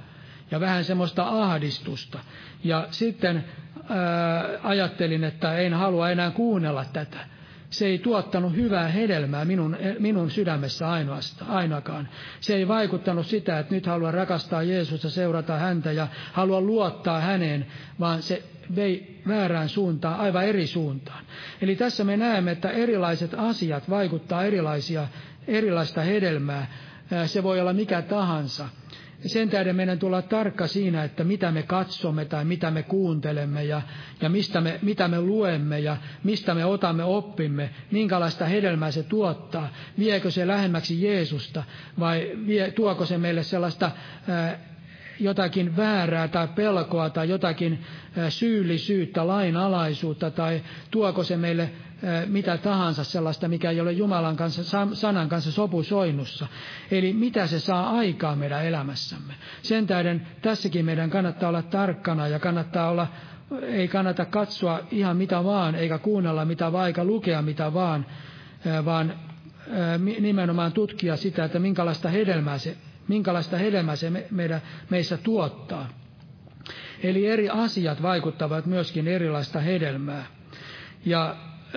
ja vähän semmoista ahdistusta. Ja sitten ää, ajattelin, että en halua enää kuunnella tätä se ei tuottanut hyvää hedelmää minun, minun sydämessä ainoastaan, ainakaan. Se ei vaikuttanut sitä, että nyt haluan rakastaa Jeesusta, seurata häntä ja haluan luottaa häneen, vaan se vei väärään suuntaan, aivan eri suuntaan. Eli tässä me näemme, että erilaiset asiat vaikuttaa erilaisia, erilaista hedelmää. Se voi olla mikä tahansa – sen tähden meidän tulla tarkka siinä, että mitä me katsomme tai mitä me kuuntelemme ja, ja mistä me, mitä me luemme ja mistä me otamme oppimme, minkälaista hedelmää se tuottaa, viekö se lähemmäksi Jeesusta vai vie, tuoko se meille sellaista ää, jotakin väärää tai pelkoa tai jotakin syyllisyyttä, lainalaisuutta tai tuoko se meille mitä tahansa sellaista, mikä ei ole Jumalan kanssa, sanan kanssa sopusoinnussa. Eli mitä se saa aikaa meidän elämässämme. Sen tähden tässäkin meidän kannattaa olla tarkkana ja kannattaa olla, ei kannata katsoa ihan mitä vaan, eikä kuunnella mitä vaan, eikä lukea mitä vaan, vaan nimenomaan tutkia sitä, että minkälaista hedelmää se, minkälaista hedelmää se meidän, meissä tuottaa. Eli eri asiat vaikuttavat myöskin erilaista hedelmää. Ja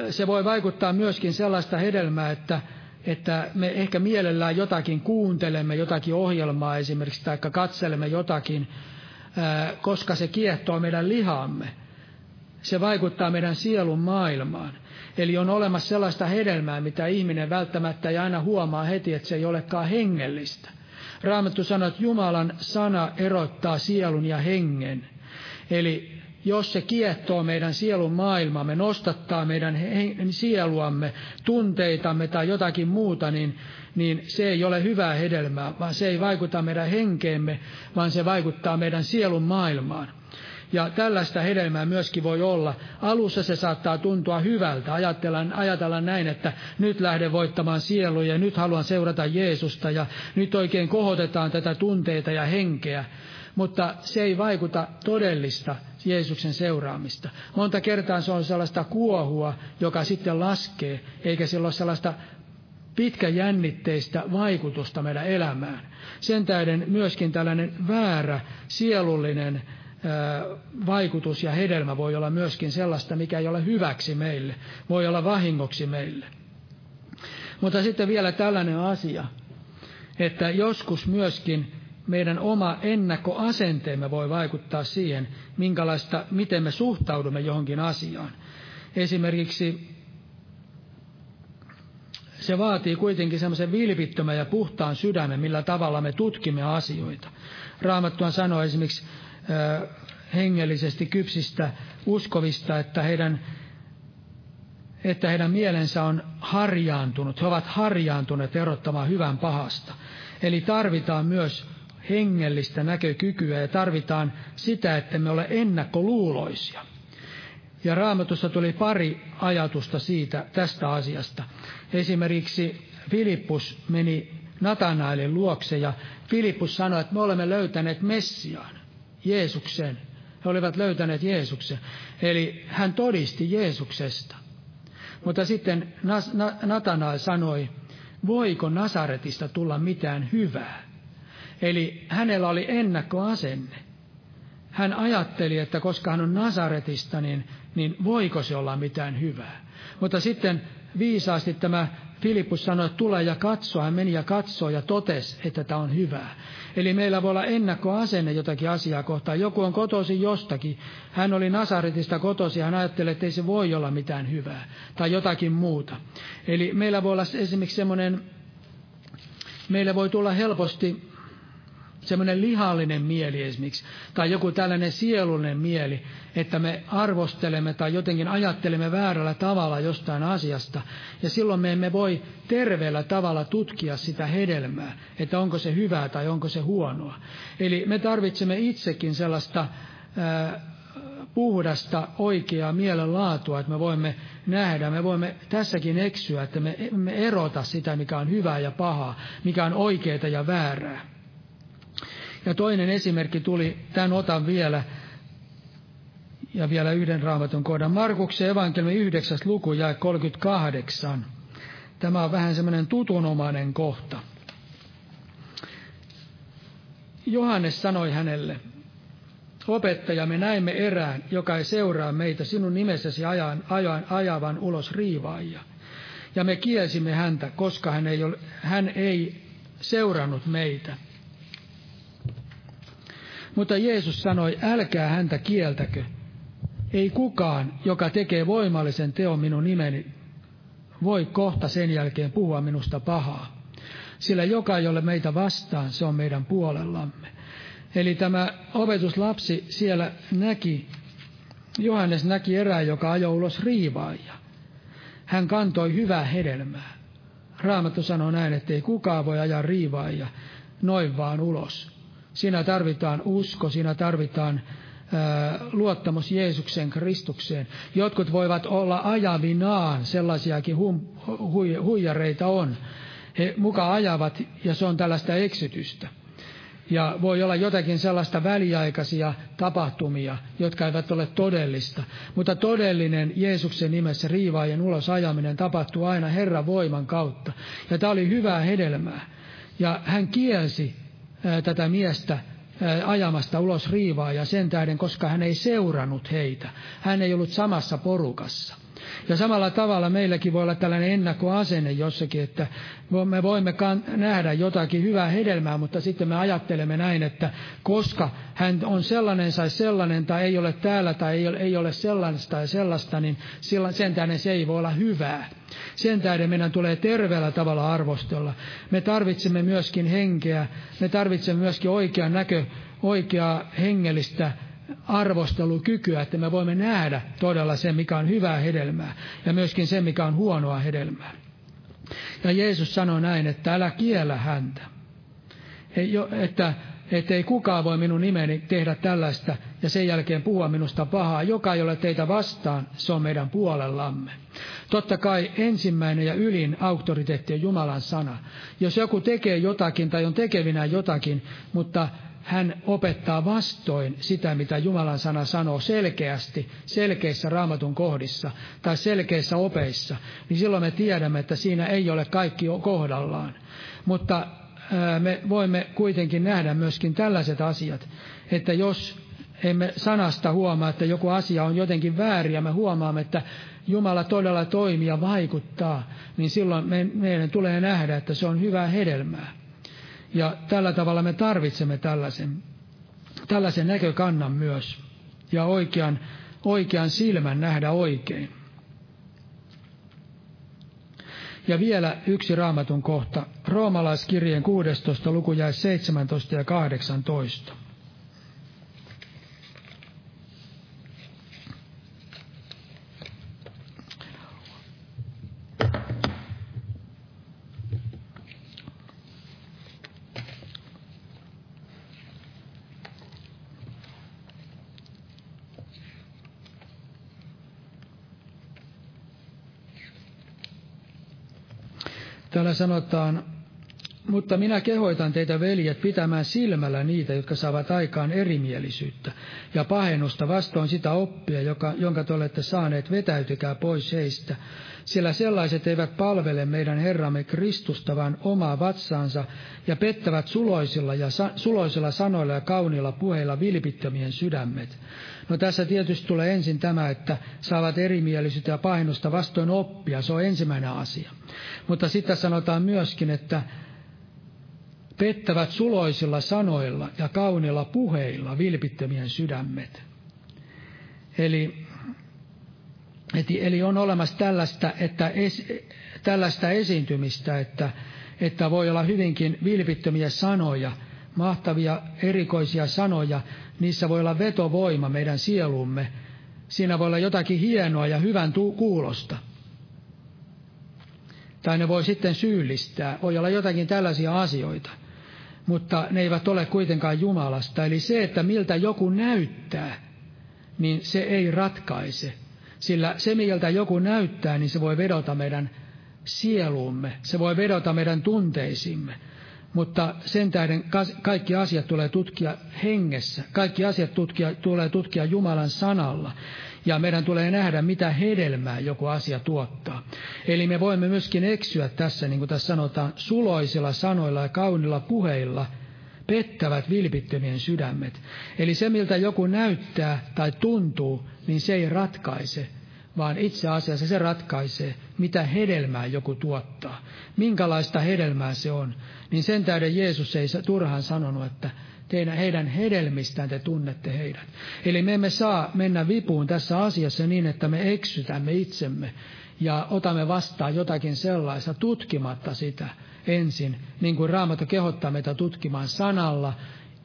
se voi vaikuttaa myöskin sellaista hedelmää, että, että me ehkä mielellään jotakin kuuntelemme, jotakin ohjelmaa esimerkiksi, tai katselemme jotakin, koska se kiehtoo meidän lihamme. Se vaikuttaa meidän sielun maailmaan. Eli on olemassa sellaista hedelmää, mitä ihminen välttämättä ei aina huomaa heti, että se ei olekaan hengellistä. Raamattu sanoo, että Jumalan sana erottaa sielun ja hengen. Eli jos se kiehtoo meidän sielun maailmamme, nostattaa meidän sieluamme, tunteitamme tai jotakin muuta, niin, niin se ei ole hyvää hedelmää, vaan se ei vaikuta meidän henkeemme, vaan se vaikuttaa meidän sielun maailmaan. Ja tällaista hedelmää myöskin voi olla. Alussa se saattaa tuntua hyvältä. Ajatellaan, ajatellaan näin, että nyt lähden voittamaan sieluja ja nyt haluan seurata Jeesusta ja nyt oikein kohotetaan tätä tunteita ja henkeä. Mutta se ei vaikuta todellista Jeesuksen seuraamista. Monta kertaa se on sellaista kuohua, joka sitten laskee, eikä sillä ole sellaista pitkäjännitteistä vaikutusta meidän elämään. Sen tähden myöskin tällainen väärä, sielullinen vaikutus ja hedelmä voi olla myöskin sellaista, mikä ei ole hyväksi meille, voi olla vahingoksi meille. Mutta sitten vielä tällainen asia, että joskus myöskin meidän oma ennakkoasenteemme voi vaikuttaa siihen, minkälaista, miten me suhtaudumme johonkin asiaan. Esimerkiksi se vaatii kuitenkin semmoisen vilpittömän ja puhtaan sydämen, millä tavalla me tutkimme asioita. Raamattuan sanoo esimerkiksi äh, hengellisesti kypsistä uskovista, että heidän, että heidän mielensä on harjaantunut. He ovat harjaantuneet erottamaan hyvän pahasta. Eli tarvitaan myös hengellistä näkökykyä ja tarvitaan sitä, että me ole ennakkoluuloisia. Ja raamatussa tuli pari ajatusta siitä, tästä asiasta. Esimerkiksi Filippus meni Natanaelin luokse ja Filippus sanoi, että me olemme löytäneet Messiaan, Jeesuksen. He olivat löytäneet Jeesuksen. Eli hän todisti Jeesuksesta. Mutta sitten Natanael sanoi, voiko Nasaretista tulla mitään hyvää? Eli hänellä oli ennakkoasenne. Hän ajatteli, että koska hän on Nasaretista, niin, niin voiko se olla mitään hyvää. Mutta sitten viisaasti tämä Filippus sanoi, että tule ja katso. Hän meni ja katsoi ja totesi, että tämä on hyvää. Eli meillä voi olla ennakkoasenne jotakin asiaa kohtaan. Joku on kotosi jostakin. Hän oli Nasaretista kotosi ja hän ajatteli, että ei se voi olla mitään hyvää. Tai jotakin muuta. Eli meillä voi olla esimerkiksi semmoinen, meillä voi tulla helposti semmoinen lihallinen mieli esimerkiksi, tai joku tällainen sielullinen mieli, että me arvostelemme tai jotenkin ajattelemme väärällä tavalla jostain asiasta, ja silloin me emme voi terveellä tavalla tutkia sitä hedelmää, että onko se hyvää tai onko se huonoa. Eli me tarvitsemme itsekin sellaista ää, puhdasta, oikeaa mielenlaatua, että me voimme nähdä, me voimme tässäkin eksyä, että me emme erota sitä, mikä on hyvää ja pahaa, mikä on oikeaa ja väärää. Ja toinen esimerkki tuli, tämän otan vielä. Ja vielä yhden raamatun kohdan. Markuksen evankeliumi 9. luku ja 38. Tämä on vähän semmoinen tutunomainen kohta. Johannes sanoi hänelle, Opettaja, me näimme erään, joka ei seuraa meitä sinun nimessäsi ajan, ajan, ajavan ulos riivaajia. Ja me kielsimme häntä, koska hän ei, ole, hän ei seurannut meitä. Mutta Jeesus sanoi, älkää häntä kieltäkö. Ei kukaan, joka tekee voimallisen teon minun nimeni, voi kohta sen jälkeen puhua minusta pahaa. Sillä joka, jolle meitä vastaan, se on meidän puolellamme. Eli tämä opetuslapsi siellä näki, Johannes näki erään, joka ajoi ulos riivaajia. Hän kantoi hyvää hedelmää. Raamattu sanoo näin, että ei kukaan voi ajaa riivaajia noin vaan ulos. Siinä tarvitaan usko, siinä tarvitaan luottamus Jeesuksen Kristukseen. Jotkut voivat olla ajavinaan, sellaisiakin hum, hui, huijareita on. He muka ajavat, ja se on tällaista eksytystä. Ja voi olla jotakin sellaista väliaikaisia tapahtumia, jotka eivät ole todellista. Mutta todellinen Jeesuksen nimessä riivaajan ulos ajaminen tapahtuu aina Herran voiman kautta. Ja tämä oli hyvää hedelmää. Ja hän kielsi tätä miestä ajamasta ulos riivaa ja sen tähden, koska hän ei seurannut heitä. Hän ei ollut samassa porukassa. Ja samalla tavalla meilläkin voi olla tällainen ennakkoasenne jossakin, että me voimme nähdä jotakin hyvää hedelmää, mutta sitten me ajattelemme näin, että koska hän on sellainen tai sellainen tai ei ole täällä tai ei ole, ei ole sellaista tai sellaista, niin sen tähden se ei voi olla hyvää. Sen tähden meidän tulee terveellä tavalla arvostella. Me tarvitsemme myöskin henkeä, me tarvitsemme myöskin oikean näkö, oikeaa hengellistä arvostelukykyä, että me voimme nähdä todella sen, mikä on hyvää hedelmää, ja myöskin sen, mikä on huonoa hedelmää. Ja Jeesus sanoi näin, että älä kiellä häntä. Että, että ei kukaan voi minun nimeni tehdä tällaista ja sen jälkeen puhua minusta pahaa. Joka ei ole teitä vastaan, se on meidän puolellamme. Totta kai ensimmäinen ja ylin auktoriteetti on Jumalan sana. Jos joku tekee jotakin tai on tekevinä jotakin, mutta hän opettaa vastoin sitä, mitä Jumalan sana sanoo selkeästi, selkeissä raamatun kohdissa tai selkeissä opeissa, niin silloin me tiedämme, että siinä ei ole kaikki kohdallaan. Mutta me voimme kuitenkin nähdä myöskin tällaiset asiat, että jos emme sanasta huomaa, että joku asia on jotenkin väärin ja me huomaamme, että Jumala todella toimii ja vaikuttaa, niin silloin meidän tulee nähdä, että se on hyvää hedelmää. Ja tällä tavalla me tarvitsemme tällaisen, tällaisen näkökannan myös ja oikean, oikean silmän nähdä oikein. Ja vielä yksi raamatun kohta, roomalaiskirjeen 16. luku jäi 17 ja 18. Täällä sanotaan, mutta minä kehoitan teitä veljet pitämään silmällä niitä, jotka saavat aikaan erimielisyyttä ja pahennusta vastoin sitä oppia, joka, jonka te olette saaneet, vetäytykää pois heistä. Sillä sellaiset eivät palvele meidän Herramme Kristusta, vaan omaa vatsaansa ja pettävät suloisilla, ja sa, suloisilla sanoilla ja kauniilla puheilla vilpittömien sydämet. No tässä tietysti tulee ensin tämä, että saavat erimielisyyttä ja pahennusta vastoin oppia, se on ensimmäinen asia. Mutta sitten sanotaan myöskin, että pettävät suloisilla sanoilla ja kauniilla puheilla vilpittömien sydämet. Eli, eli on olemassa tällaista, että es, tällaista esiintymistä, että, että voi olla hyvinkin vilpittömiä sanoja, mahtavia erikoisia sanoja, niissä voi olla vetovoima meidän sielumme. Siinä voi olla jotakin hienoa ja hyvän kuulosta. Tai ne voi sitten syyllistää. Voi olla jotakin tällaisia asioita. Mutta ne eivät ole kuitenkaan Jumalasta. Eli se, että miltä joku näyttää, niin se ei ratkaise. Sillä se, miltä joku näyttää, niin se voi vedota meidän sieluumme. Se voi vedota meidän tunteisimme. Mutta sen tähden kaikki asiat tulee tutkia hengessä. Kaikki asiat tutkia, tulee tutkia Jumalan sanalla. Ja meidän tulee nähdä, mitä hedelmää joku asia tuottaa. Eli me voimme myöskin eksyä tässä, niin kuin tässä sanotaan, suloisilla sanoilla ja kaunilla puheilla pettävät vilpittömien sydämet. Eli se, miltä joku näyttää tai tuntuu, niin se ei ratkaise, vaan itse asiassa se ratkaisee, mitä hedelmää joku tuottaa. Minkälaista hedelmää se on. Niin sen tähden Jeesus ei turhaan sanonut, että teidän, heidän hedelmistään te tunnette heidät. Eli me emme saa mennä vipuun tässä asiassa niin, että me eksytämme itsemme ja otamme vastaan jotakin sellaista tutkimatta sitä ensin, niin kuin Raamattu kehottaa meitä tutkimaan sanalla,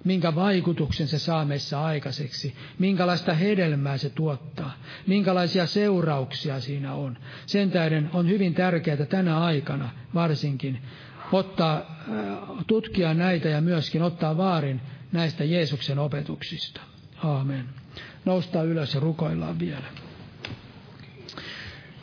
minkä vaikutuksen se saa meissä aikaiseksi, minkälaista hedelmää se tuottaa, minkälaisia seurauksia siinä on. Sen tähden on hyvin tärkeää tänä aikana varsinkin ottaa, äh, tutkia näitä ja myöskin ottaa vaarin näistä Jeesuksen opetuksista. Aamen. Noustaan ylös ja rukoillaan vielä.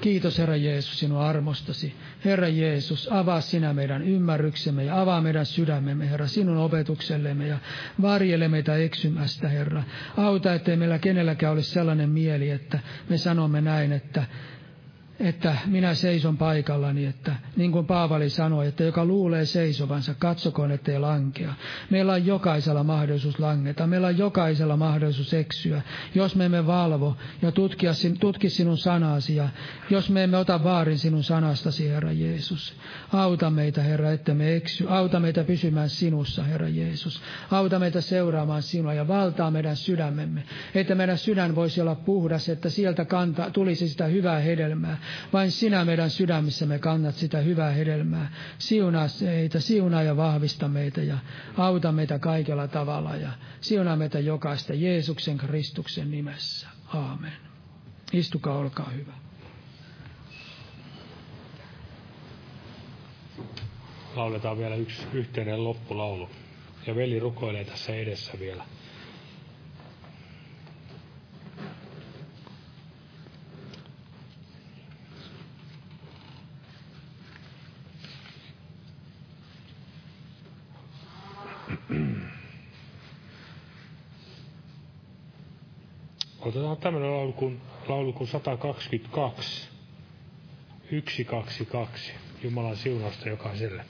Kiitos Herra Jeesus sinun armostasi. Herra Jeesus, avaa sinä meidän ymmärryksemme ja avaa meidän sydämemme, Herra, sinun opetuksellemme ja varjele meitä eksymästä, Herra. Auta, ettei meillä kenelläkään olisi sellainen mieli, että me sanomme näin, että että minä seison paikallani, että niin kuin Paavali sanoi, että joka luulee seisovansa, katsokoon, ettei lankea. Meillä on jokaisella mahdollisuus langeta, meillä on jokaisella mahdollisuus eksyä, jos me emme valvo ja tutkia, tutki sinun sanasi ja jos me emme ota vaarin sinun sanastasi, Herra Jeesus. Auta meitä, Herra, että me eksy. Auta meitä pysymään sinussa, Herra Jeesus. Auta meitä seuraamaan sinua ja valtaa meidän sydämemme, että meidän sydän voisi olla puhdas, että sieltä kanta, tulisi sitä hyvää hedelmää, vain sinä meidän sydämissämme kannat sitä hyvää hedelmää. Siunaa meitä, siunaa ja vahvista meitä ja auta meitä kaikella tavalla ja siunaa meitä jokaista Jeesuksen Kristuksen nimessä. Aamen. Istukaa, olkaa hyvä. Lauletaan vielä yksi yhteinen loppulaulu. Ja veli rukoilee tässä edessä vielä. Otetaan tämmöinen laulu kuin, laulu kuin 122. 122. Jumalan siunausta jokaiselle.